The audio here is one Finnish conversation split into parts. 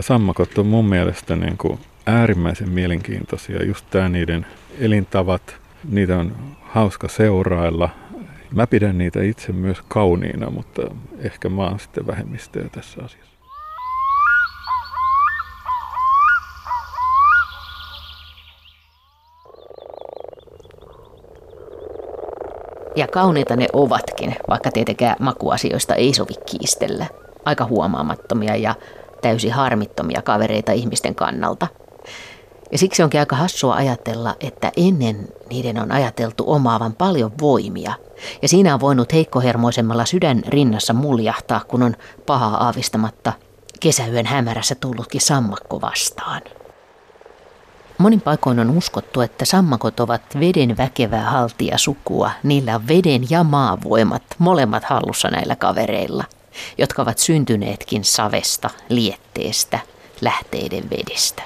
Sammakot on mun mielestä niin kuin äärimmäisen mielenkiintoisia. Just tämä niiden elintavat, niitä on hauska seurailla. Mä pidän niitä itse myös kauniina, mutta ehkä mä oon sitten vähemmistöä tässä asiassa. Ja kauniita ne ovatkin, vaikka tietenkään makuasioista ei sovi kiistellä. Aika huomaamattomia ja täysin harmittomia kavereita ihmisten kannalta. Ja siksi onkin aika hassua ajatella, että ennen niiden on ajateltu omaavan paljon voimia. Ja siinä on voinut heikkohermoisemmalla sydän rinnassa muljahtaa, kun on pahaa aavistamatta kesäyön hämärässä tullutkin sammakko vastaan. Monin paikoin on uskottu, että sammakot ovat veden väkevää haltia sukua. Niillä on veden ja maavoimat molemmat hallussa näillä kavereilla, jotka ovat syntyneetkin savesta, lietteestä, lähteiden vedestä.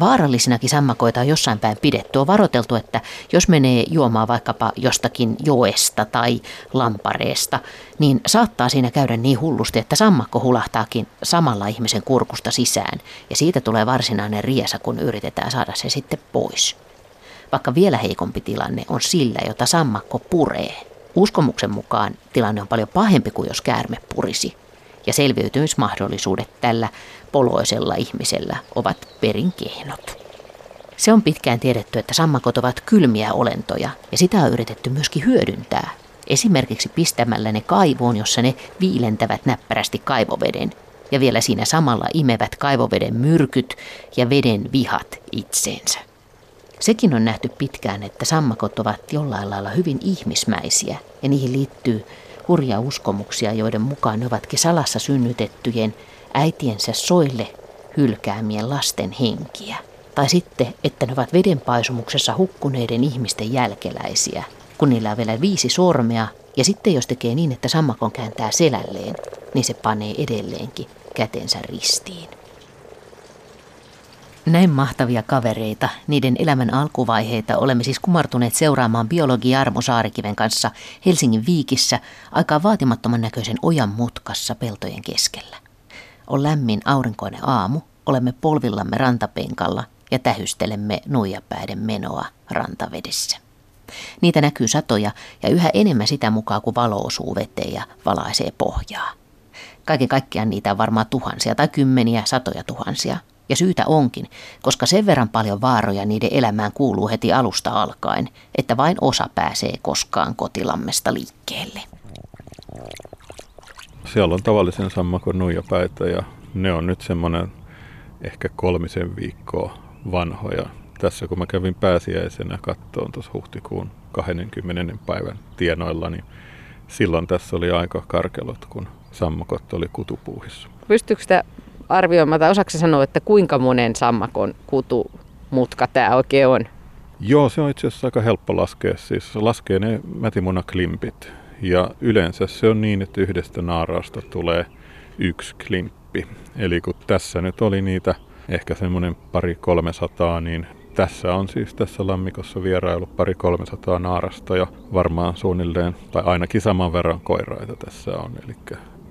Vaarallisinakin sammakoita on jossain päin pidetty. On varoteltu, että jos menee juomaan vaikkapa jostakin joesta tai lampareesta, niin saattaa siinä käydä niin hullusti, että sammakko hulahtaakin samalla ihmisen kurkusta sisään. Ja siitä tulee varsinainen riesa, kun yritetään saada se sitten pois. Vaikka vielä heikompi tilanne on sillä, jota sammakko puree. Uskomuksen mukaan tilanne on paljon pahempi kuin jos käärme purisi. Ja selviytymismahdollisuudet tällä poloisella ihmisellä ovat perin kehnot. Se on pitkään tiedetty, että sammakot ovat kylmiä olentoja ja sitä on yritetty myöskin hyödyntää. Esimerkiksi pistämällä ne kaivoon, jossa ne viilentävät näppärästi kaivoveden ja vielä siinä samalla imevät kaivoveden myrkyt ja veden vihat itseensä. Sekin on nähty pitkään, että sammakot ovat jollain lailla hyvin ihmismäisiä ja niihin liittyy hurja uskomuksia, joiden mukaan ne ovatkin salassa synnytettyjen äitiensä soille hylkäämien lasten henkiä. Tai sitten, että ne ovat vedenpaisumuksessa hukkuneiden ihmisten jälkeläisiä, kun niillä on vielä viisi sormea, ja sitten jos tekee niin, että sammakon kääntää selälleen, niin se panee edelleenkin kätensä ristiin. Näin mahtavia kavereita, niiden elämän alkuvaiheita olemme siis kumartuneet seuraamaan biologi Jarmo Saarikiven kanssa Helsingin viikissä aika vaatimattoman näköisen ojan mutkassa peltojen keskellä. On lämmin aurinkoinen aamu, olemme polvillamme rantapenkalla ja tähystelemme nuijapäiden menoa rantavedessä. Niitä näkyy satoja ja yhä enemmän sitä mukaan, kun valo osuu veteen ja valaisee pohjaa. Kaiken kaikkiaan niitä on varmaan tuhansia tai kymmeniä, satoja tuhansia. Ja syytä onkin, koska sen verran paljon vaaroja niiden elämään kuuluu heti alusta alkaen, että vain osa pääsee koskaan kotilammesta liikkeelle. Siellä on tavallisen sammakon nuijapäitä ja ne on nyt semmoinen ehkä kolmisen viikkoa vanhoja. Tässä kun mä kävin pääsiäisenä kattoon tuossa huhtikuun 20. päivän tienoilla, niin silloin tässä oli aika karkelot, kun sammakot oli kutupuuhissa. Pystyykö sitä arvioimaan, tai osaako sanoa, että kuinka monen sammakon kutumutka tämä oikein on? Joo, se on itse asiassa aika helppo laskea. Siis laskee ne mätimunaklimpit. Ja yleensä se on niin, että yhdestä naaraasta tulee yksi klimppi. Eli kun tässä nyt oli niitä ehkä semmoinen pari kolmesataa, niin tässä on siis tässä lammikossa vierailu pari kolmesataa naarasta ja varmaan suunnilleen, tai ainakin saman verran koiraita tässä on. Eli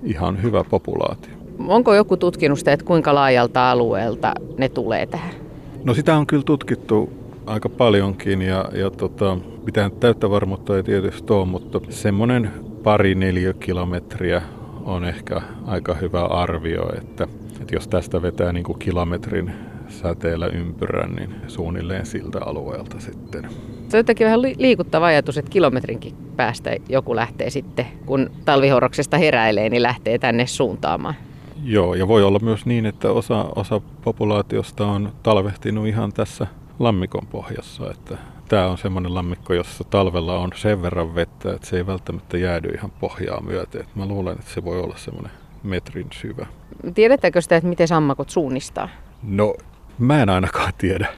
ihan hyvä populaatio. Onko joku tutkinut sitä, että kuinka laajalta alueelta ne tulee tähän? No sitä on kyllä tutkittu aika paljonkin ja, ja tota, mitään täyttä varmuutta ei tietysti ole, mutta semmoinen pari neljä kilometriä on ehkä aika hyvä arvio, että, että jos tästä vetää niin kuin kilometrin säteellä ympyrän, niin suunnilleen siltä alueelta sitten. Se on jotenkin vähän liikuttava ajatus, että kilometrinkin päästä joku lähtee sitten, kun talvihorroksesta heräilee, niin lähtee tänne suuntaamaan. Joo, ja voi olla myös niin, että osa, osa populaatiosta on talvehtinut ihan tässä lammikon pohjassa, että tämä on semmoinen lammikko, jossa talvella on sen verran vettä, että se ei välttämättä jäädy ihan pohjaa myöten. Mä luulen, että se voi olla semmoinen metrin syvä. Tiedättekö sitä, että miten sammakot suunnistaa? No, mä en ainakaan tiedä.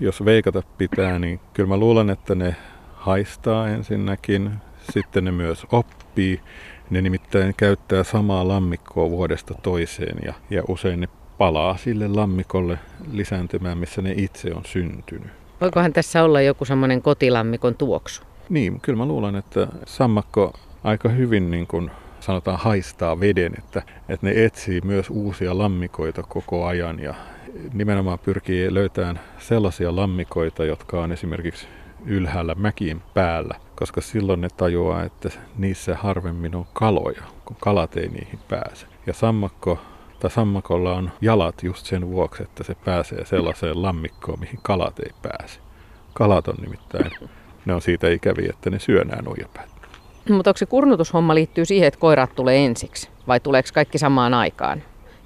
Jos veikata pitää, niin kyllä mä luulen, että ne haistaa ensinnäkin. Sitten ne myös oppii. Ne nimittäin käyttää samaa lammikkoa vuodesta toiseen ja, ja usein ne palaa sille lammikolle lisääntymään, missä ne itse on syntynyt. Voikohan tässä olla joku semmoinen kotilammikon tuoksu? Niin, kyllä mä luulen, että sammakko aika hyvin niin kuin sanotaan haistaa veden, että, että ne etsii myös uusia lammikoita koko ajan ja nimenomaan pyrkii löytämään sellaisia lammikoita, jotka on esimerkiksi ylhäällä mäkien päällä, koska silloin ne tajuaa, että niissä harvemmin on kaloja, kun kalat ei niihin pääse. Ja sammakko tai sammakolla on jalat just sen vuoksi, että se pääsee sellaiseen lammikkoon, mihin kalat ei pääse. Kalat on nimittäin, ne on siitä ikäviä, että ne syö nämä nuijapäät. Mutta onko se kurnutushomma liittyy siihen, että koirat tulee ensiksi? Vai tuleeko kaikki samaan aikaan?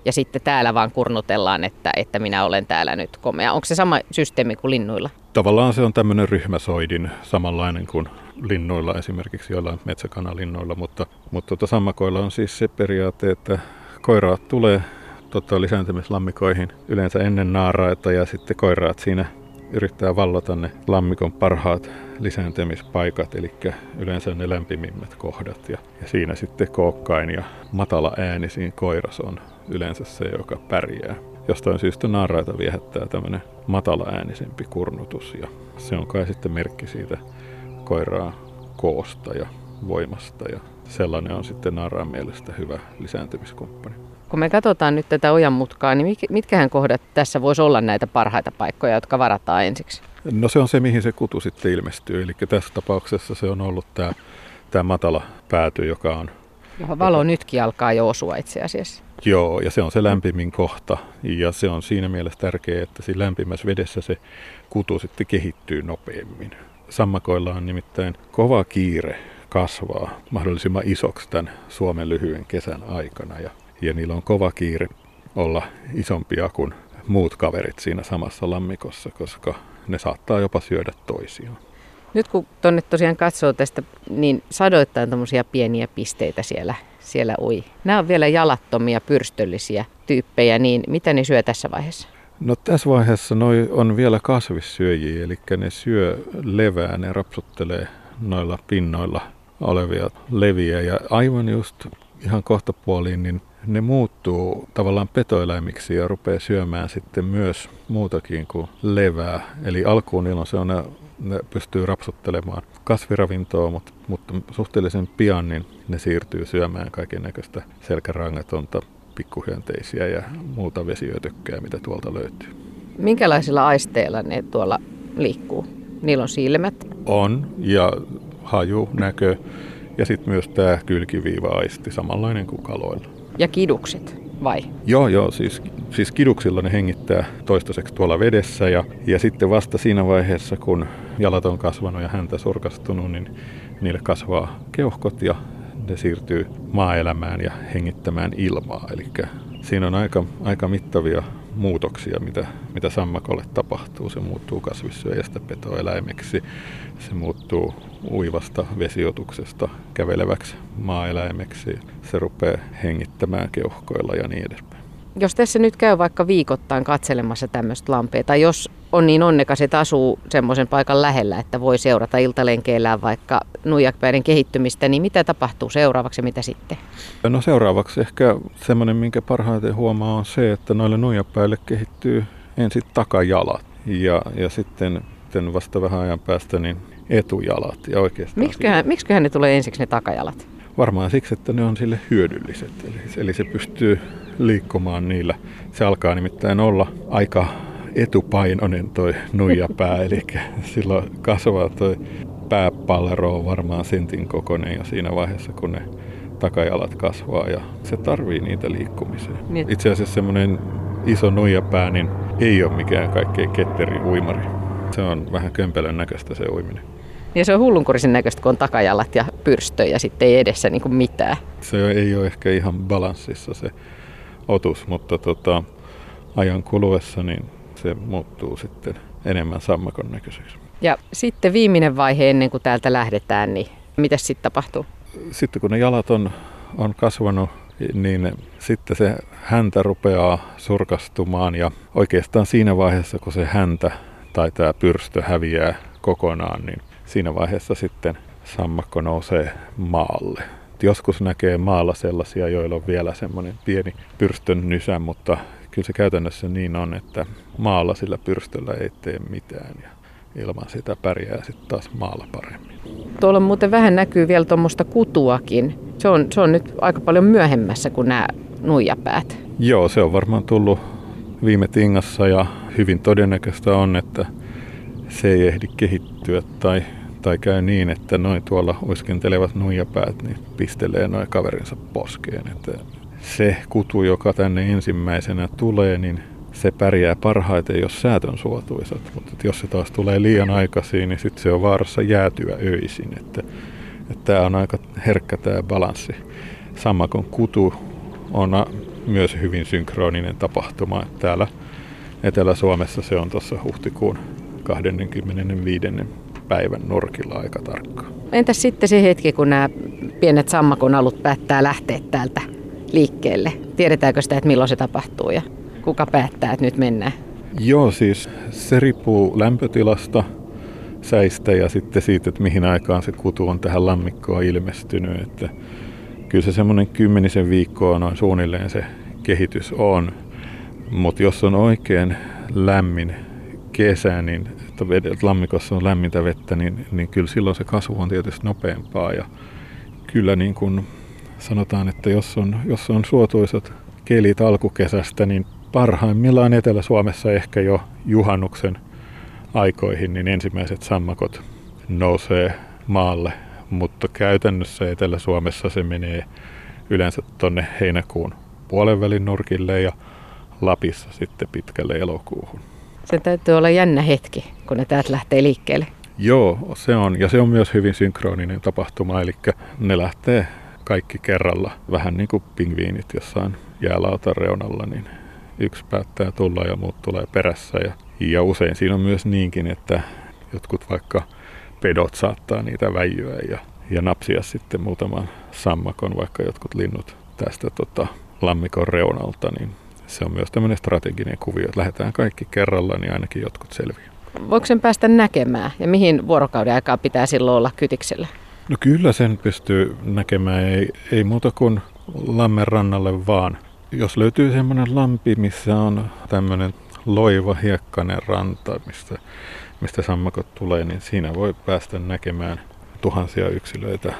Ja sitten täällä vaan kurnutellaan, että, että minä olen täällä nyt komea. Onko se sama systeemi kuin linnuilla? Tavallaan se on tämmöinen ryhmäsoidin, samanlainen kuin linnuilla, esimerkiksi joillain metsäkanalinnoilla, mutta, mutta tuota, sammakoilla on siis se periaate, että koiraat tulee tota, lisääntymislammikoihin yleensä ennen naaraita ja sitten koiraat siinä yrittää vallata ne lammikon parhaat lisääntymispaikat, eli yleensä ne lämpimimmät kohdat. Ja, ja siinä sitten kookkain ja matala äänisin koiras on yleensä se, joka pärjää. Jostain syystä naaraita viehättää tämmöinen matala äänisempi kurnutus ja se on kai sitten merkki siitä koiraa koosta ja voimasta ja sellainen on sitten naaraan mielestä hyvä lisääntymiskumppani. Kun me katsotaan nyt tätä ojanmutkaa, niin mitkähän kohdat tässä voisi olla näitä parhaita paikkoja, jotka varataan ensiksi? No se on se, mihin se kutu sitten ilmestyy. Eli tässä tapauksessa se on ollut tämä, tämä matala pääty, joka on... Johon valo joka... nytkin alkaa jo osua itse asiassa. Joo, ja se on se lämpimin kohta. Ja se on siinä mielessä tärkeää, että siinä lämpimässä vedessä se kutu sitten kehittyy nopeammin. Sammakoilla on nimittäin kova kiire kasvaa mahdollisimman isoksi tämän Suomen lyhyen kesän aikana. Ja, ja niillä on kova kiire olla isompia kuin muut kaverit siinä samassa lammikossa, koska ne saattaa jopa syödä toisiaan. Nyt kun tuonne tosiaan katsoo tästä, niin sadoittain tämmöisiä pieniä pisteitä siellä, siellä ui. Nämä on vielä jalattomia, pyrstöllisiä tyyppejä, niin mitä ne syö tässä vaiheessa? No tässä vaiheessa noi on vielä kasvissyöjiä, eli ne syö levää, ne rapsuttelee noilla pinnoilla olevia leviä ja aivan just ihan kohta puoliin, niin ne muuttuu tavallaan petoeläimiksi ja rupeaa syömään sitten myös muutakin kuin levää. Eli alkuun niillä on se on, ne, ne pystyy rapsuttelemaan kasviravintoa, mutta, mutta suhteellisen pian niin ne siirtyy syömään kaiken näköistä selkärangatonta pikkuhyönteisiä ja muuta vesiötökkää, mitä tuolta löytyy. Minkälaisilla aisteilla ne tuolla liikkuu? Niillä on silmät? On, ja haju, näkö ja sitten myös tämä kylkiviiva-aisti, samanlainen kuin kaloilla. Ja kidukset, vai? Joo, joo, siis, siis kiduksilla ne hengittää toistaiseksi tuolla vedessä ja, ja sitten vasta siinä vaiheessa, kun jalat on kasvanut ja häntä surkastunut, niin niille kasvaa keuhkot ja ne siirtyy maaelämään ja hengittämään ilmaa. Eli siinä on aika, aika mittavia muutoksia, mitä, mitä sammakolle tapahtuu. Se muuttuu kasvissyöjästä petoeläimeksi, se muuttuu uivasta vesiotuksesta käveleväksi maaeläimeksi, se rupeaa hengittämään keuhkoilla ja niin edespäin. Jos tässä nyt käy vaikka viikoittain katselemassa tämmöistä lampea, tai jos on niin onnekas, että asuu semmoisen paikan lähellä, että voi seurata iltalenkeillään vaikka nuijakpäiden kehittymistä, niin mitä tapahtuu seuraavaksi ja mitä sitten? No seuraavaksi ehkä semmoinen, minkä parhaiten huomaa on se, että noille nuijapäille kehittyy ensin takajalat ja, ja sitten, sitten vasta vähän ajan päästä niin etujalat. Ja oikeastaan miksiköhän, miksiköhän ne tulee ensiksi ne takajalat? Varmaan siksi, että ne on sille hyödylliset. Eli, eli se pystyy liikkumaan niillä. Se alkaa nimittäin olla aika etupainoinen toi nuijapää, eli silloin kasvaa toi pääpallero on varmaan sentin kokoinen jo siinä vaiheessa, kun ne takajalat kasvaa ja se tarvii niitä liikkumiseen. Niin. Itse asiassa semmoinen iso nuijapää niin ei ole mikään kaikkein ketterin uimari. Se on vähän kömpelön näköistä se uiminen. Ja se on hullunkurisen näköistä, kun on takajalat ja pyrstö ja sitten ei edessä niin mitään. Se ei ole ehkä ihan balanssissa se otus, mutta tota, ajan kuluessa niin se muuttuu sitten enemmän sammakon näköiseksi. Ja sitten viimeinen vaihe ennen kuin täältä lähdetään, niin mitä sitten tapahtuu? Sitten kun ne jalat on, on kasvanut, niin sitten se häntä rupeaa surkastumaan ja oikeastaan siinä vaiheessa, kun se häntä tai tämä pyrstö häviää kokonaan, niin siinä vaiheessa sitten sammakko nousee maalle. Joskus näkee maalla sellaisia, joilla on vielä semmoinen pieni pyrstön nysä, mutta kyllä se käytännössä niin on, että maalla sillä pyrstöllä ei tee mitään. Ja, ilman sitä pärjää sitten taas maalla paremmin. Tuolla muuten vähän näkyy vielä tuommoista kutuakin. Se on, se on nyt aika paljon myöhemmässä kuin nämä nuijapäät. Joo, se on varmaan tullut viime tingassa ja hyvin todennäköistä on, että se ei ehdi kehittyä tai, tai käy niin, että noin tuolla uiskentelevat nuijapäät niin pistelee noin kaverinsa poskeen. Että se kutu, joka tänne ensimmäisenä tulee, niin se pärjää parhaiten, jos säät on suotuisat. Mutta jos se taas tulee liian aikaisin, niin sitten se on vaarassa jäätyä öisin. Että, että tämä on aika herkkä tämä balanssi. Sama kuin kutu on myös hyvin synkroninen tapahtuma. Että täällä Etelä-Suomessa se on tuossa huhtikuun 25. päivän nurkilla aika tarkkaan. Entäs sitten se hetki, kun nämä pienet sammakon alut päättää lähteä täältä liikkeelle? Tiedetäänkö sitä, että milloin se tapahtuu ja kuka päättää, että nyt mennään? Joo, siis se riippuu lämpötilasta, säistä ja sitten siitä, että mihin aikaan se kutu on tähän lammikkoon ilmestynyt. Että kyllä se semmoinen kymmenisen viikkoa noin suunnilleen se kehitys on. Mutta jos on oikein lämmin kesä, niin että lammikossa on lämmintä vettä, niin, niin kyllä silloin se kasvu on tietysti nopeampaa. Ja kyllä niin kuin sanotaan, että jos on, jos on suotuisat kelit alkukesästä, niin parhaimmillaan Etelä-Suomessa ehkä jo juhannuksen aikoihin, niin ensimmäiset sammakot nousee maalle, mutta käytännössä Etelä-Suomessa se menee yleensä tuonne heinäkuun puolen välin nurkille ja Lapissa sitten pitkälle elokuuhun. Se täytyy olla jännä hetki, kun ne täältä lähtee liikkeelle. Joo, se on. Ja se on myös hyvin synkroninen tapahtuma, eli ne lähtee kaikki kerralla. Vähän niin kuin pingviinit jossain jäälautan reunalla, niin yksi päättää tulla ja muut tulee perässä. Ja, ja usein siinä on myös niinkin, että jotkut vaikka pedot saattaa niitä väijyä ja, ja napsia sitten muutaman sammakon, vaikka jotkut linnut tästä tota, lammikon reunalta, niin se on myös tämmöinen strateginen kuvio, että lähdetään kaikki kerralla, niin ainakin jotkut selviää. Voiko sen päästä näkemään ja mihin vuorokauden aikaa pitää silloin olla kytiksellä? No kyllä sen pystyy näkemään, ei, ei muuta kuin lammen rannalle vaan. Jos löytyy semmoinen lampi, missä on tämmöinen loiva hiekkainen ranta, mistä, mistä sammakot tulee, niin siinä voi päästä näkemään tuhansia yksilöitä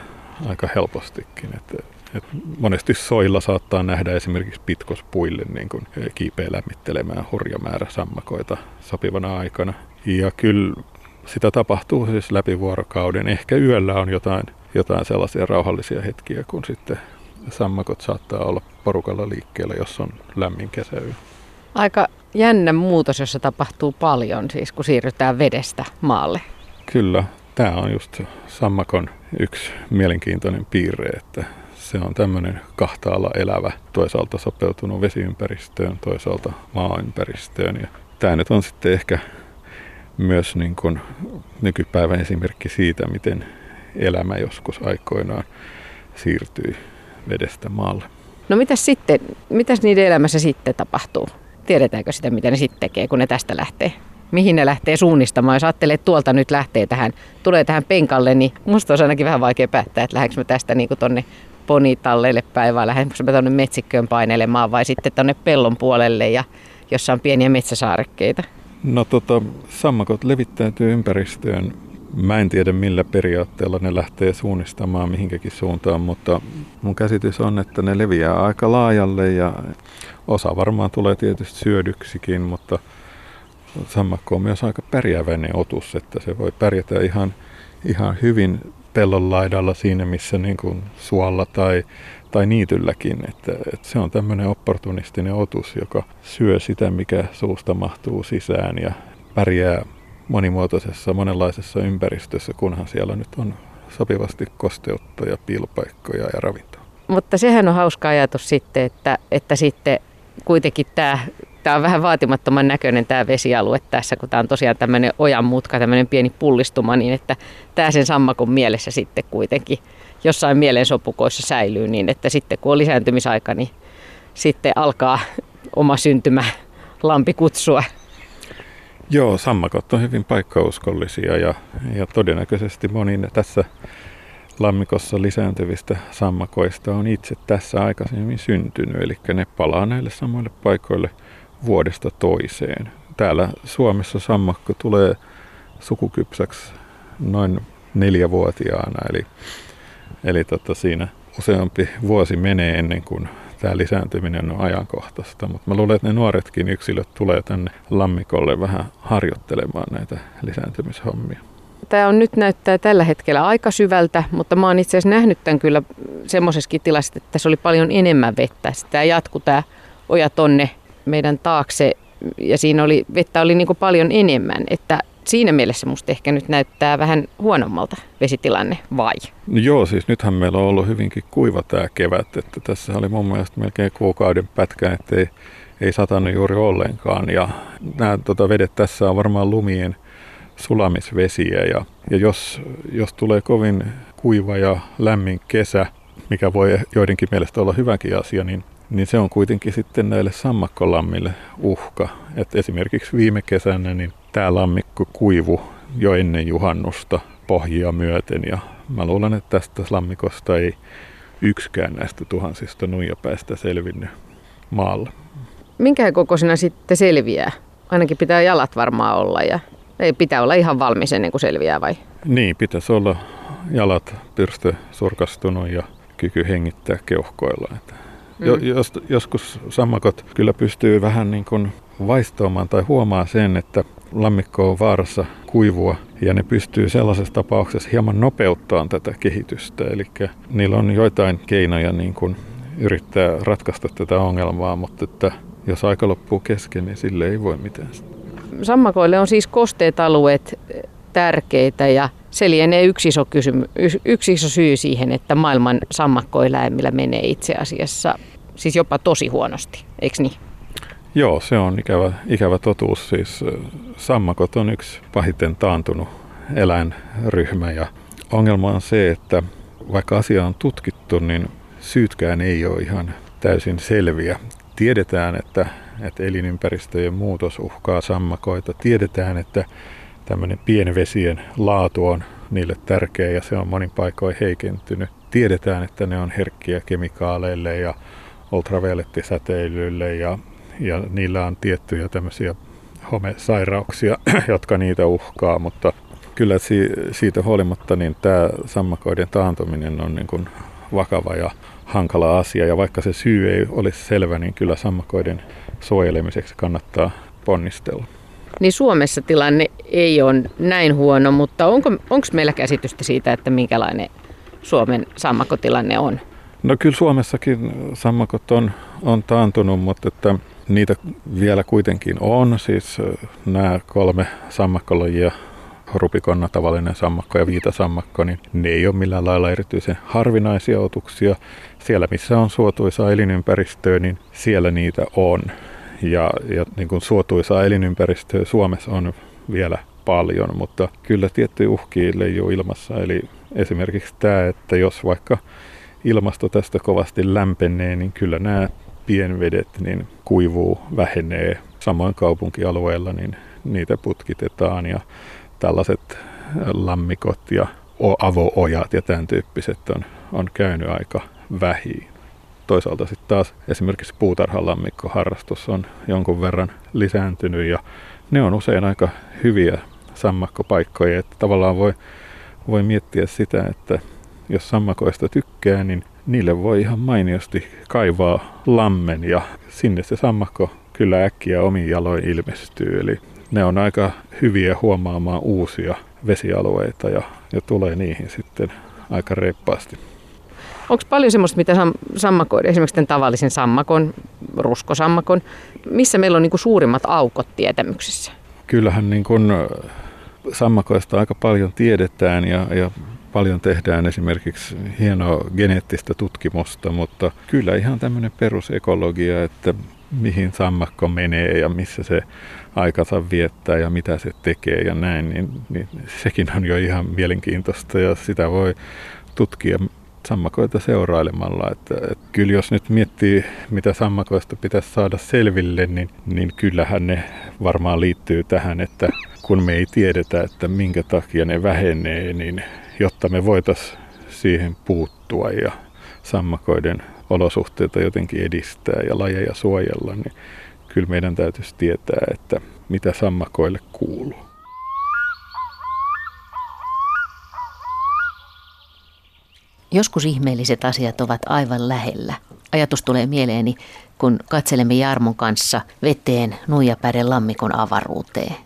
aika helpostikin. Että et monesti soilla saattaa nähdä esimerkiksi pitkospuille niin kuin kiipeä lämmittelemään hurja määrä sammakoita sopivana aikana. Ja kyllä sitä tapahtuu siis läpi vuorokauden. Ehkä yöllä on jotain, jotain sellaisia rauhallisia hetkiä, kun sitten sammakot saattaa olla porukalla liikkeellä, jos on lämmin kesäyö. Aika jännä muutos, jossa tapahtuu paljon, siis kun siirrytään vedestä maalle. Kyllä, tämä on just sammakon yksi mielenkiintoinen piirre, että se on tämmöinen kahtaalla elävä, toisaalta sopeutunut vesiympäristöön, toisaalta maaympäristöön. Ja tämä nyt on sitten ehkä myös niin kuin nykypäivän esimerkki siitä, miten elämä joskus aikoinaan siirtyi vedestä maalle. No mitäs sitten, mitäs niiden elämässä sitten tapahtuu? Tiedetäänkö sitä, mitä ne sitten tekee, kun ne tästä lähtee? Mihin ne lähtee suunnistamaan? Jos ajattelee, että tuolta nyt lähtee tähän, tulee tähän penkalle, niin musta on ainakin vähän vaikea päättää, että lähdenkö mä tästä niin kuin tonne ponitalleille päin vai lähdenkö mä tuonne metsikköön painelemaan vai sitten tuonne pellon puolelle ja jossa on pieniä metsäsaarekkeita? No tota, sammakot levittäytyy ympäristöön. Mä en tiedä millä periaatteella ne lähtee suunnistamaan mihinkäkin suuntaan, mutta mun käsitys on, että ne leviää aika laajalle ja osa varmaan tulee tietysti syödyksikin, mutta sammakko on myös aika pärjääväinen otus, että se voi pärjätä ihan, ihan hyvin pellon laidalla siinä, missä niin kuin suolla tai, tai niitylläkin. Että, että se on tämmöinen opportunistinen otus, joka syö sitä, mikä suusta mahtuu sisään ja pärjää monimuotoisessa, monenlaisessa ympäristössä, kunhan siellä nyt on sopivasti kosteutta ja piilopaikkoja ja ravintoa. Mutta sehän on hauska ajatus sitten, että, että sitten kuitenkin tämä Tämä on vähän vaatimattoman näköinen tämä vesialue tässä, kun tämä on tosiaan tämmöinen ojan mutka, tämmöinen pieni pullistuma, niin että tämä sen sammakon mielessä sitten kuitenkin jossain mielensopukoissa säilyy niin, että sitten kun on lisääntymisaika, niin sitten alkaa oma syntymä lampi kutsua. Joo, sammakot on hyvin paikkauskollisia ja, ja todennäköisesti moni tässä lammikossa lisääntyvistä sammakoista on itse tässä aikaisemmin syntynyt, eli ne palaa näille samoille paikoille – vuodesta toiseen. Täällä Suomessa sammakko tulee sukukypsäksi noin neljävuotiaana, eli, eli tota siinä useampi vuosi menee ennen kuin tämä lisääntyminen on ajankohtaista, mutta mä luulen, että ne nuoretkin yksilöt tulee tänne lammikolle vähän harjoittelemaan näitä lisääntymishommia. Tämä on nyt näyttää tällä hetkellä aika syvältä, mutta mä oon itse asiassa nähnyt tämän kyllä semmoisessakin tilassa, että tässä oli paljon enemmän vettä. Tämä jatku tämä oja tonne meidän taakse ja siinä oli, vettä oli niin paljon enemmän, että siinä mielessä musta ehkä nyt näyttää vähän huonommalta vesitilanne, vai? No joo, siis nythän meillä on ollut hyvinkin kuiva tämä kevät, että tässä oli mun mielestä melkein kuukauden pätkä, että ei, ei satanut juuri ollenkaan. Ja nämä tota, vedet tässä on varmaan lumien sulamisvesiä ja, ja jos, jos tulee kovin kuiva ja lämmin kesä, mikä voi joidenkin mielestä olla hyväkin asia, niin niin se on kuitenkin sitten näille sammakkolammille uhka. Et esimerkiksi viime kesänä niin tämä lammikko kuivu jo ennen juhannusta pohjia myöten ja mä luulen, että tästä lammikosta ei yksikään näistä tuhansista nuijapäistä selvinnyt maalla. Minkä kokoisena sitten selviää? Ainakin pitää jalat varmaan olla ja ei pitää olla ihan valmis ennen kuin selviää vai? Niin, pitäisi olla jalat pyrstö surkastunut ja kyky hengittää keuhkoilla. Että Mm. Jos, joskus sammakot kyllä pystyy vähän niin kuin vaistoamaan tai huomaa sen, että lammikko on vaarassa kuivua ja ne pystyy sellaisessa tapauksessa hieman nopeuttamaan tätä kehitystä. Eli niillä on joitain keinoja niin kuin yrittää ratkaista tätä ongelmaa, mutta että jos aika loppuu kesken, niin sille ei voi mitään. Sammakoille on siis kosteet alueet tärkeitä ja se lienee yksi iso, kysymy- yksi iso syy siihen, että maailman sammakkoeläimillä menee itse asiassa siis jopa tosi huonosti, eikö niin? Joo, se on ikävä, ikävä totuus. Siis sammakot on yksi pahiten taantunut eläinryhmä ja ongelma on se, että vaikka asia on tutkittu, niin syytkään ei ole ihan täysin selviä. Tiedetään, että, että elinympäristöjen muutos uhkaa sammakoita. Tiedetään, että tämmöinen pienvesien laatu on niille tärkeä ja se on monin paikoin heikentynyt. Tiedetään, että ne on herkkiä kemikaaleille ja ultraviolettisäteilylle ja, ja niillä on tiettyjä tämmöisiä homesairauksia, jotka niitä uhkaa, mutta kyllä si, siitä huolimatta niin tämä sammakoiden taantuminen on niin kuin vakava ja hankala asia ja vaikka se syy ei olisi selvä, niin kyllä sammakoiden suojelemiseksi kannattaa ponnistella. Niin Suomessa tilanne ei ole näin huono, mutta onko, onko meillä käsitystä siitä, että minkälainen Suomen sammakotilanne on? No kyllä Suomessakin sammakot on, on taantunut, mutta että niitä vielä kuitenkin on. Siis nämä kolme sammakkolajia, rupikonna, tavallinen sammakko ja viitasammakko, niin ne ei ole millään lailla erityisen harvinaisia otuksia. Siellä, missä on suotuisa elinympäristöä, niin siellä niitä on. Ja, ja niin kuin suotuisaa elinympäristöä Suomessa on vielä paljon, mutta kyllä tiettyjä uhkia leijuu ilmassa. Eli esimerkiksi tämä, että jos vaikka ilmasto tästä kovasti lämpenee, niin kyllä nämä pienvedet niin kuivuu, vähenee. Samoin kaupunkialueella niin niitä putkitetaan ja tällaiset lammikot ja avoojat ja tämän tyyppiset on, on käynyt aika vähin. Toisaalta sitten taas esimerkiksi puutarhalammikkoharrastus on jonkun verran lisääntynyt ja ne on usein aika hyviä sammakkopaikkoja, että tavallaan voi, voi miettiä sitä, että jos sammakoista tykkää, niin niille voi ihan mainiosti kaivaa lammen ja sinne se sammakko kyllä äkkiä omiin jaloin ilmestyy. Eli ne on aika hyviä huomaamaan uusia vesialueita ja, ja tulee niihin sitten aika reippaasti. Onko paljon semmoista, mitä sam- sammakoiden, esimerkiksi tämän tavallisen sammakon, ruskosammakon, missä meillä on niin suurimmat aukot tietämyksessä? Kyllähän niin kuin sammakoista aika paljon tiedetään ja, ja paljon tehdään esimerkiksi hienoa geneettistä tutkimusta, mutta kyllä ihan tämmöinen perusekologia, että mihin sammakko menee ja missä se aikansa viettää ja mitä se tekee ja näin, niin, niin sekin on jo ihan mielenkiintoista ja sitä voi tutkia sammakoita seurailemalla. Että, että kyllä jos nyt miettii, mitä sammakoista pitäisi saada selville, niin, niin kyllähän ne varmaan liittyy tähän, että kun me ei tiedetä, että minkä takia ne vähenee, niin jotta me voitaisiin siihen puuttua ja sammakoiden olosuhteita jotenkin edistää ja lajeja suojella, niin kyllä meidän täytyisi tietää, että mitä sammakoille kuuluu. Joskus ihmeelliset asiat ovat aivan lähellä. Ajatus tulee mieleeni, kun katselemme Jarmon kanssa veteen Nuijapäiden lammikon avaruuteen.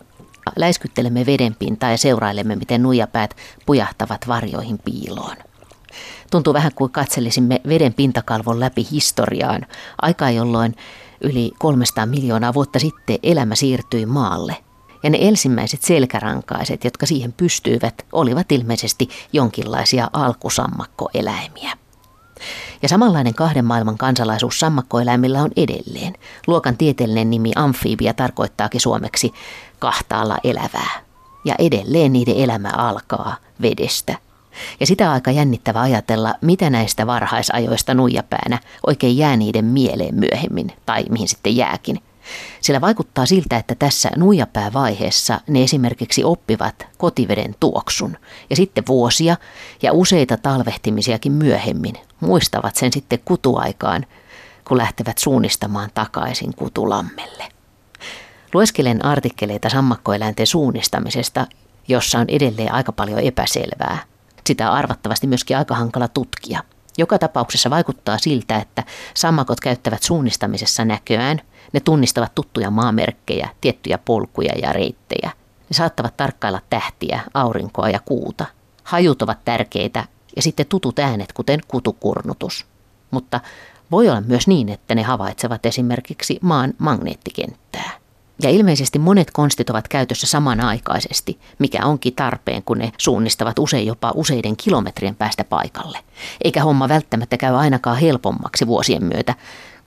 Läiskyttelemme vedenpintaa ja seurailemme, miten nuijapäät pujahtavat varjoihin piiloon. Tuntuu vähän kuin katselisimme veden pintakalvon läpi historiaan, aikaa jolloin yli 300 miljoonaa vuotta sitten elämä siirtyi maalle. Ja ne ensimmäiset selkärankaiset, jotka siihen pystyivät, olivat ilmeisesti jonkinlaisia alkusammakkoeläimiä. Ja samanlainen kahden maailman kansalaisuus sammakkoeläimillä on edelleen. Luokan tieteellinen nimi amfibia tarkoittaakin suomeksi kahtaalla elävää. Ja edelleen niiden elämä alkaa vedestä. Ja sitä aika jännittävä ajatella, mitä näistä varhaisajoista nuijapäänä oikein jää niiden mieleen myöhemmin, tai mihin sitten jääkin – sillä vaikuttaa siltä, että tässä nuijapäävaiheessa ne esimerkiksi oppivat kotiveden tuoksun ja sitten vuosia ja useita talvehtimisiakin myöhemmin muistavat sen sitten kutuaikaan, kun lähtevät suunnistamaan takaisin kutulammelle. Lueskelen artikkeleita sammakkoeläinten suunnistamisesta, jossa on edelleen aika paljon epäselvää. Sitä on arvattavasti myöskin aika hankala tutkia. Joka tapauksessa vaikuttaa siltä, että sammakot käyttävät suunnistamisessa näköään – ne tunnistavat tuttuja maamerkkejä, tiettyjä polkuja ja reittejä. Ne saattavat tarkkailla tähtiä, aurinkoa ja kuuta. Hajut ovat tärkeitä ja sitten tutut äänet, kuten kutukurnutus. Mutta voi olla myös niin, että ne havaitsevat esimerkiksi maan magneettikenttää. Ja ilmeisesti monet konstit ovat käytössä samanaikaisesti, mikä onkin tarpeen, kun ne suunnistavat usein jopa useiden kilometrien päästä paikalle. Eikä homma välttämättä käy ainakaan helpommaksi vuosien myötä,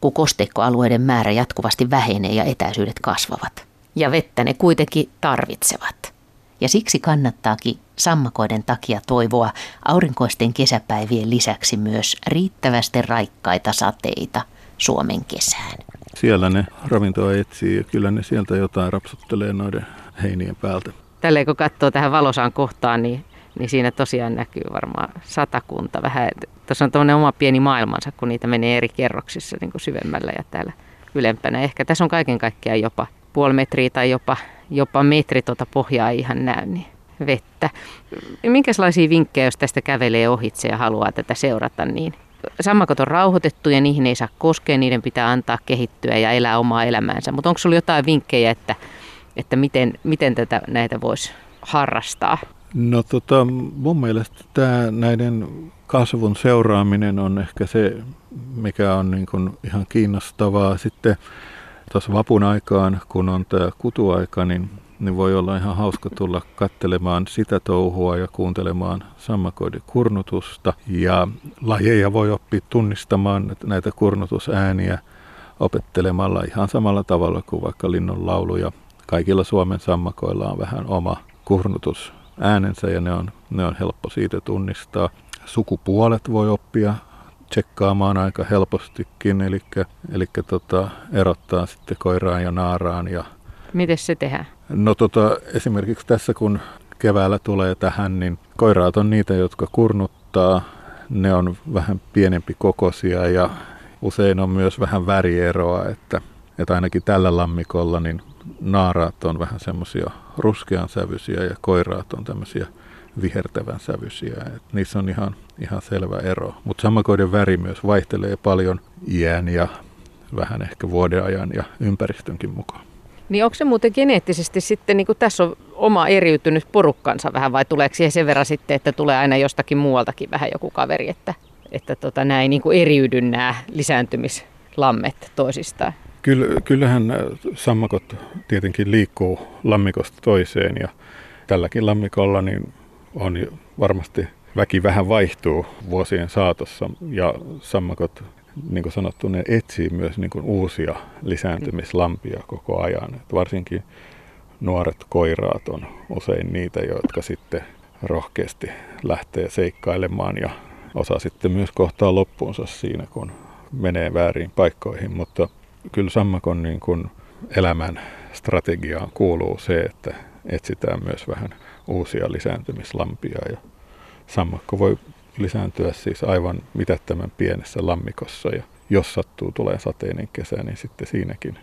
kun kosteikkoalueiden määrä jatkuvasti vähenee ja etäisyydet kasvavat. Ja vettä ne kuitenkin tarvitsevat. Ja siksi kannattaakin sammakoiden takia toivoa aurinkoisten kesäpäivien lisäksi myös riittävästi raikkaita sateita Suomen kesään. Siellä ne ravintoa etsii ja kyllä ne sieltä jotain rapsuttelee noiden heinien päältä. Tälleen kun katsoo tähän valosaan kohtaan, niin niin siinä tosiaan näkyy varmaan satakunta vähän. Tuossa on tämmöinen oma pieni maailmansa, kun niitä menee eri kerroksissa niin kuin syvemmällä ja täällä ylempänä. Ehkä tässä on kaiken kaikkiaan jopa puoli metriä tai jopa, jopa metri tuota pohjaa ihan näy, niin vettä. Minkälaisia vinkkejä, jos tästä kävelee ohitse ja haluaa tätä seurata, niin sammakot on rauhoitettu ja niihin ei saa koskea, niiden pitää antaa kehittyä ja elää omaa elämäänsä. Mutta onko sinulla jotain vinkkejä, että, että miten, miten tätä, näitä voisi harrastaa? No tota, mun mielestä tämä näiden kasvun seuraaminen on ehkä se, mikä on niin kuin ihan kiinnostavaa. Sitten tuossa vapun aikaan, kun on tämä kutuaika, niin, niin voi olla ihan hauska tulla kattelemaan sitä touhua ja kuuntelemaan sammakoiden kurnutusta. Ja lajeja voi oppia tunnistamaan näitä kurnutusääniä opettelemalla ihan samalla tavalla kuin vaikka linnun lauluja. Kaikilla Suomen sammakoilla on vähän oma kurnutus äänensä ja ne on, ne on helppo siitä tunnistaa. Sukupuolet voi oppia tsekkaamaan aika helpostikin, eli, eli tota, erottaa sitten koiraan ja naaraan. Ja, Miten se tehdään? No tota, esimerkiksi tässä kun keväällä tulee tähän, niin koiraat on niitä, jotka kurnuttaa. Ne on vähän pienempi kokoisia ja usein on myös vähän värieroa, että, että ainakin tällä lammikolla niin naaraat on vähän semmoisia ruskean sävyisiä ja koiraat on tämmöisiä vihertävän sävyisiä. Et niissä on ihan, ihan selvä ero. Mutta sammakoiden väri myös vaihtelee paljon iän ja vähän ehkä vuodeajan ja ympäristönkin mukaan. Niin onko se muuten geneettisesti sitten, niin kuin tässä on oma eriytynyt porukkansa vähän vai tuleeko siihen sen verran sitten, että tulee aina jostakin muualtakin vähän joku kaveri, että, että tota, näin niin kuin eriydy nämä lisääntymislammet toisistaan? Kyllä, kyllähän äh, sammakot tietenkin liikkuu lammikosta toiseen ja tälläkin lammikolla niin on varmasti väki vähän vaihtuu vuosien saatossa ja sammakot, niin kuin sanottu, ne etsii myös niin kuin uusia lisääntymislampia koko ajan. Et varsinkin nuoret koiraat on usein niitä, jotka sitten rohkeasti lähtee seikkailemaan ja osa sitten myös kohtaa loppuunsa siinä, kun menee väärin paikkoihin, mutta kyllä sammakon niin kuin elämän strategiaan kuuluu se, että etsitään myös vähän uusia lisääntymislampia ja sammakko voi lisääntyä siis aivan mitättömän pienessä lammikossa ja jos sattuu tulee sateinen kesä, niin sitten siinäkin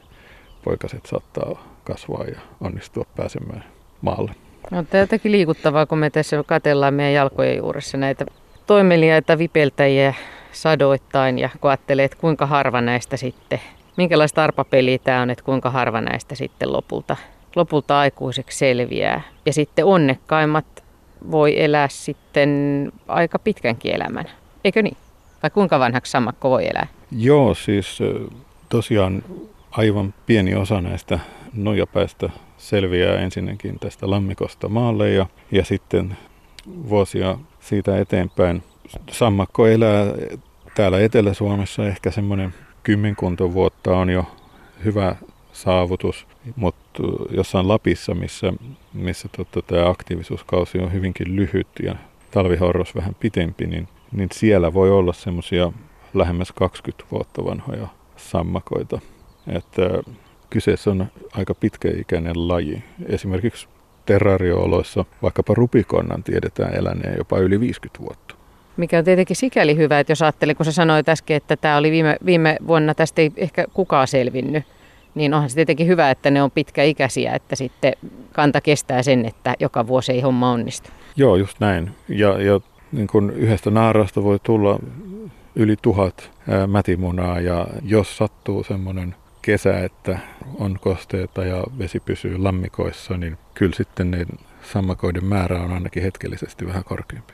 poikaset saattaa kasvaa ja onnistua pääsemään maalle. No, tämä jotenkin liikuttavaa, kun me tässä katsellaan meidän jalkojen juuressa näitä toimeliaita vipeltäjiä sadoittain ja kun ajattelee, että kuinka harva näistä sitten, minkälaista arpapeliä tämä on, että kuinka harva näistä sitten lopulta, lopulta aikuiseksi selviää. Ja sitten onnekkaimmat voi elää sitten aika pitkänkin elämän. Eikö niin? Vai kuinka vanhaksi sammakko voi elää? Joo, siis tosiaan aivan pieni osa näistä nuijapäistä selviää ensinnäkin tästä lammikosta maalle ja, ja sitten vuosia siitä eteenpäin. Sammakko elää täällä Etelä-Suomessa ehkä semmoinen kymmenkunta vuotta on jo hyvä saavutus, mutta jossain Lapissa, missä, missä tota, tämä aktiivisuuskausi on hyvinkin lyhyt ja talvihorros vähän pitempi, niin, niin siellä voi olla semmoisia lähemmäs 20 vuotta vanhoja sammakoita. Että kyseessä on aika pitkäikäinen laji. Esimerkiksi terrariooloissa vaikkapa rupikonnan tiedetään eläneen jopa yli 50 vuotta. Mikä on tietenkin sikäli hyvä, että jos ajattelin, kun sä sanoit äsken, että tämä oli viime, viime vuonna, tästä ei ehkä kukaan selvinnyt, niin onhan se tietenkin hyvä, että ne on pitkäikäisiä, että sitten kanta kestää sen, että joka vuosi ei homma onnistu. Joo, just näin. Ja, ja niin kun yhdestä naarasta voi tulla yli tuhat mätimunaa ja jos sattuu semmoinen kesä, että on kosteita ja vesi pysyy lammikoissa, niin kyllä sitten ne sammakoiden määrä on ainakin hetkellisesti vähän korkeampi.